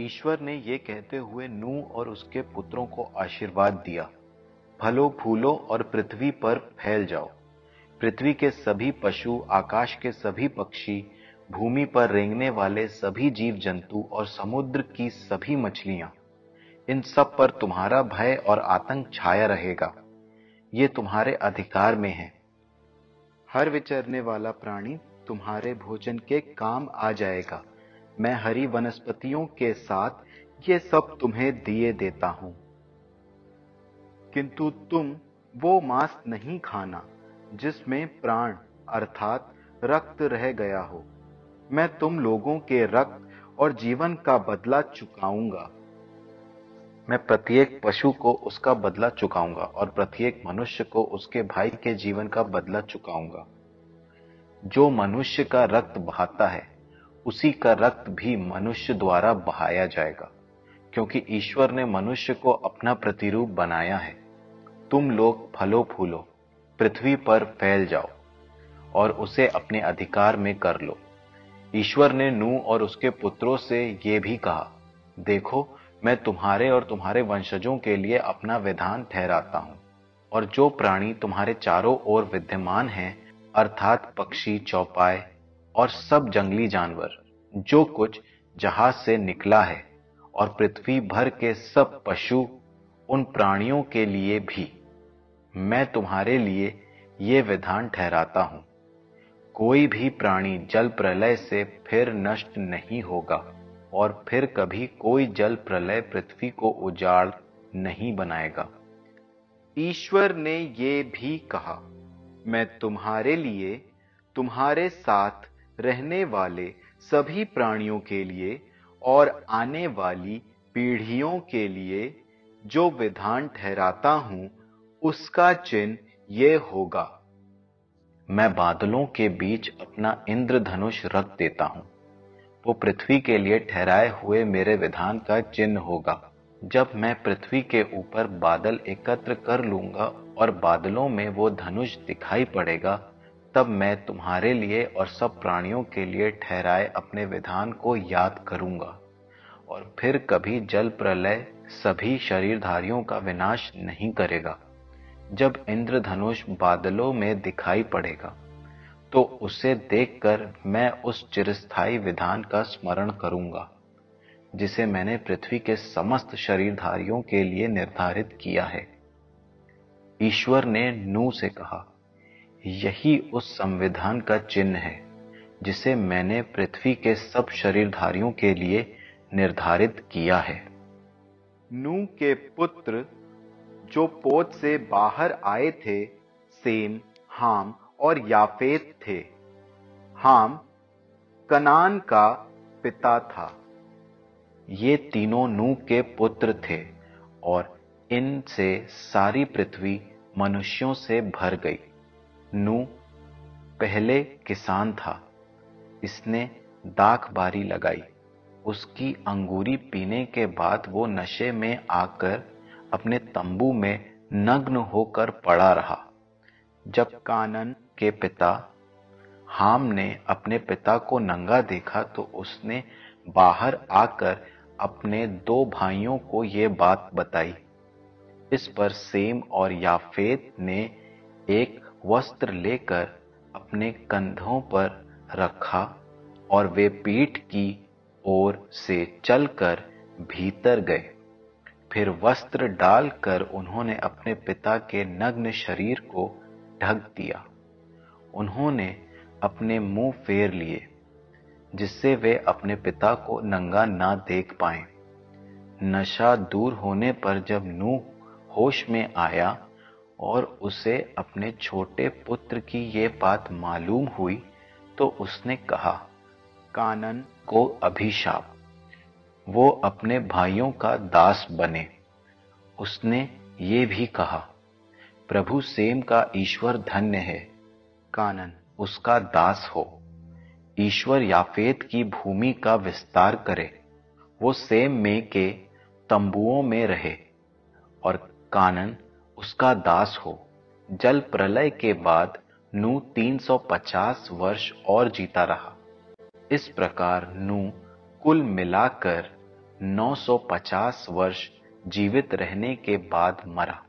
ईश्वर ने ये कहते हुए नू और उसके पुत्रों को आशीर्वाद दिया। फलो, फूलो और पृथ्वी पर फैल जाओ। पृथ्वी के सभी पशु, आकाश के सभी पक्षी, भूमि पर रेंगने वाले सभी जीव जंतु और समुद्र की सभी मछलियाँ, इन सब पर तुम्हारा भय और आतंक छाया रहेगा। ये तुम्हारे अधिकार में है। हर विचरने वाला प्राणी तुम्हारे भोजन के काम आ जाएगा। मैं हरी वनस्पतियों के साथ ये सब तुम्हें दिए देता हूँ। किंतु तुम वो मांस नहीं खाना, जिसमें प्राण अर्थात रक्त रह गया हो। मैं तुम लोगों के रक्त और जीवन का बदला चुकाऊँगा। मैं प्रत्येक पशु को उसका बदला चुकाऊँगा और प्रत्येक मनुष्य को उसके भाई के जीवन का बदला चुकाऊँगा। जो मनुष्य का रक्त बहाता है उसी का रक्त भी मनुष्य द्वारा बहाया जाएगा, क्योंकि ईश्वर ने मनुष्य को अपना प्रतिरूप बनाया है। तुम लोग फलो फूलो, पृथ्वी पर फैल जाओ, और उसे अपने अधिकार में कर लो। ईश्वर ने नू और उसके पुत्रों से ये भी कहा, देखो, मैं तुम्हारे और तुम्हारे वंशजों के लिए अपना विधान ठहराता हूँ, और जो प्राणी तुम्हारे चारों ओर विद्यमान हैं, अर्थात पक्षी चौपाए और सब जंगली जानवर, जो कुछ जहाज़ से निकला है और पृथ्वी भर के सब पशु, उन प्राणियों के लिए भी। मैं तुम्हारे लिए ये विधान ठहराता हूँ। कोई भी प्राणी जल प्रलय से फिर नष्ट नहीं होगा और फिर कभी कोई जल प्रलय पृथ्वी को उजाड़ नहीं बनाएगा। ईश्वर ने ये भी कहा, मैं तुम्हारे लिए, तुम्हारे साथ रहने वाले सभी प्राणियों के लिए और आने वाली पीढ़ियों के लिए जो विधान ठहराता हूँ, उसका चिन्ह ये होगा। मैं बादलों के बीच अपना इंद्रधनुष रख देता हूँ। वो पृथ्वी के लिए ठहराए हुए मेरे विधान का चिन्ह होगा। जब मैं पृथ्वी के ऊपर बादल एकत्र कर लूँगा और बादलों में वो धनुष दिखाई पड़ेगा तब मैं तुम्हारे लिए और सब प्राणियों के लिए ठहराए अपने विधान को याद करूँगा। और फिर कभी जल प्रलय सभी शरीरधारियों का विनाश नहीं करेगा। जब इंद्रधनुष बादलों में दिखाई पड़ेगा तो उसे देखकर मैं उस चिरस्थाई विधान का स्मरण करूँगा, जिसे मैंने पृथ्वी के समस्त शरीरधारियों के लिए निर्धारित किया है। ईश्वर ने नू से कहा यही उस संविधान का चिन्ह है जिसे मैंने पृथ्वी के सब शरीरधारियों के लिए निर्धारित किया है। नू के पुत्र जो पोत से बाहर आए थे सेम हाम और याफेत थे। हाम कनान का पिता था। ये तीनों नू के पुत्र थे और इनसे सारी पृथ्वी मनुष्यों से भर गई। नू पहले किसान था। इसने दाख बारी लगाई। उसकी अंगूरी पीने के बाद वो नशे में आकर अपने तंबू में नग्न होकर पड़ा रहा। जब कानन के पिता हाम ने अपने पिता को नंगा देखा तो उसने बाहर आकर अपने दो भाइयों को यह बात बताई। इस पर सेम और याफेत ने एक वस्त्र लेकर अपने कंधों पर रखा और वे पीठ की ओर से चलकर भीतर गए। फिर वस्त्र डालकर उन्होंने अपने पिता के नग्न शरीर को ढक दिया। उन्होंने अपने मुँह फेर लिए, जिससे वे अपने पिता को नंगा ना देख पाए। नशा दूर होने पर जब नूह होश में आया और उसे अपने छोटे पुत्र की ये बात मालूम हुई तो उसने कहा, कानन को अभिशाप। वो अपने भाइयों का दास बने। उसने ये भी कहा, प्रभु सेम का ईश्वर धन्य है। कानन, उसका दास हो। ईश्वर याफेत की भूमि का विस्तार करे। वो सेम में के तंबुओं में रहे। और कानन उसका दास हो। जल प्रलय के बाद नू 350 वर्ष और जीता रहा। इस प्रकार नू कुल मिलाकर 950 वर्ष जीवित रहने के बाद मरा।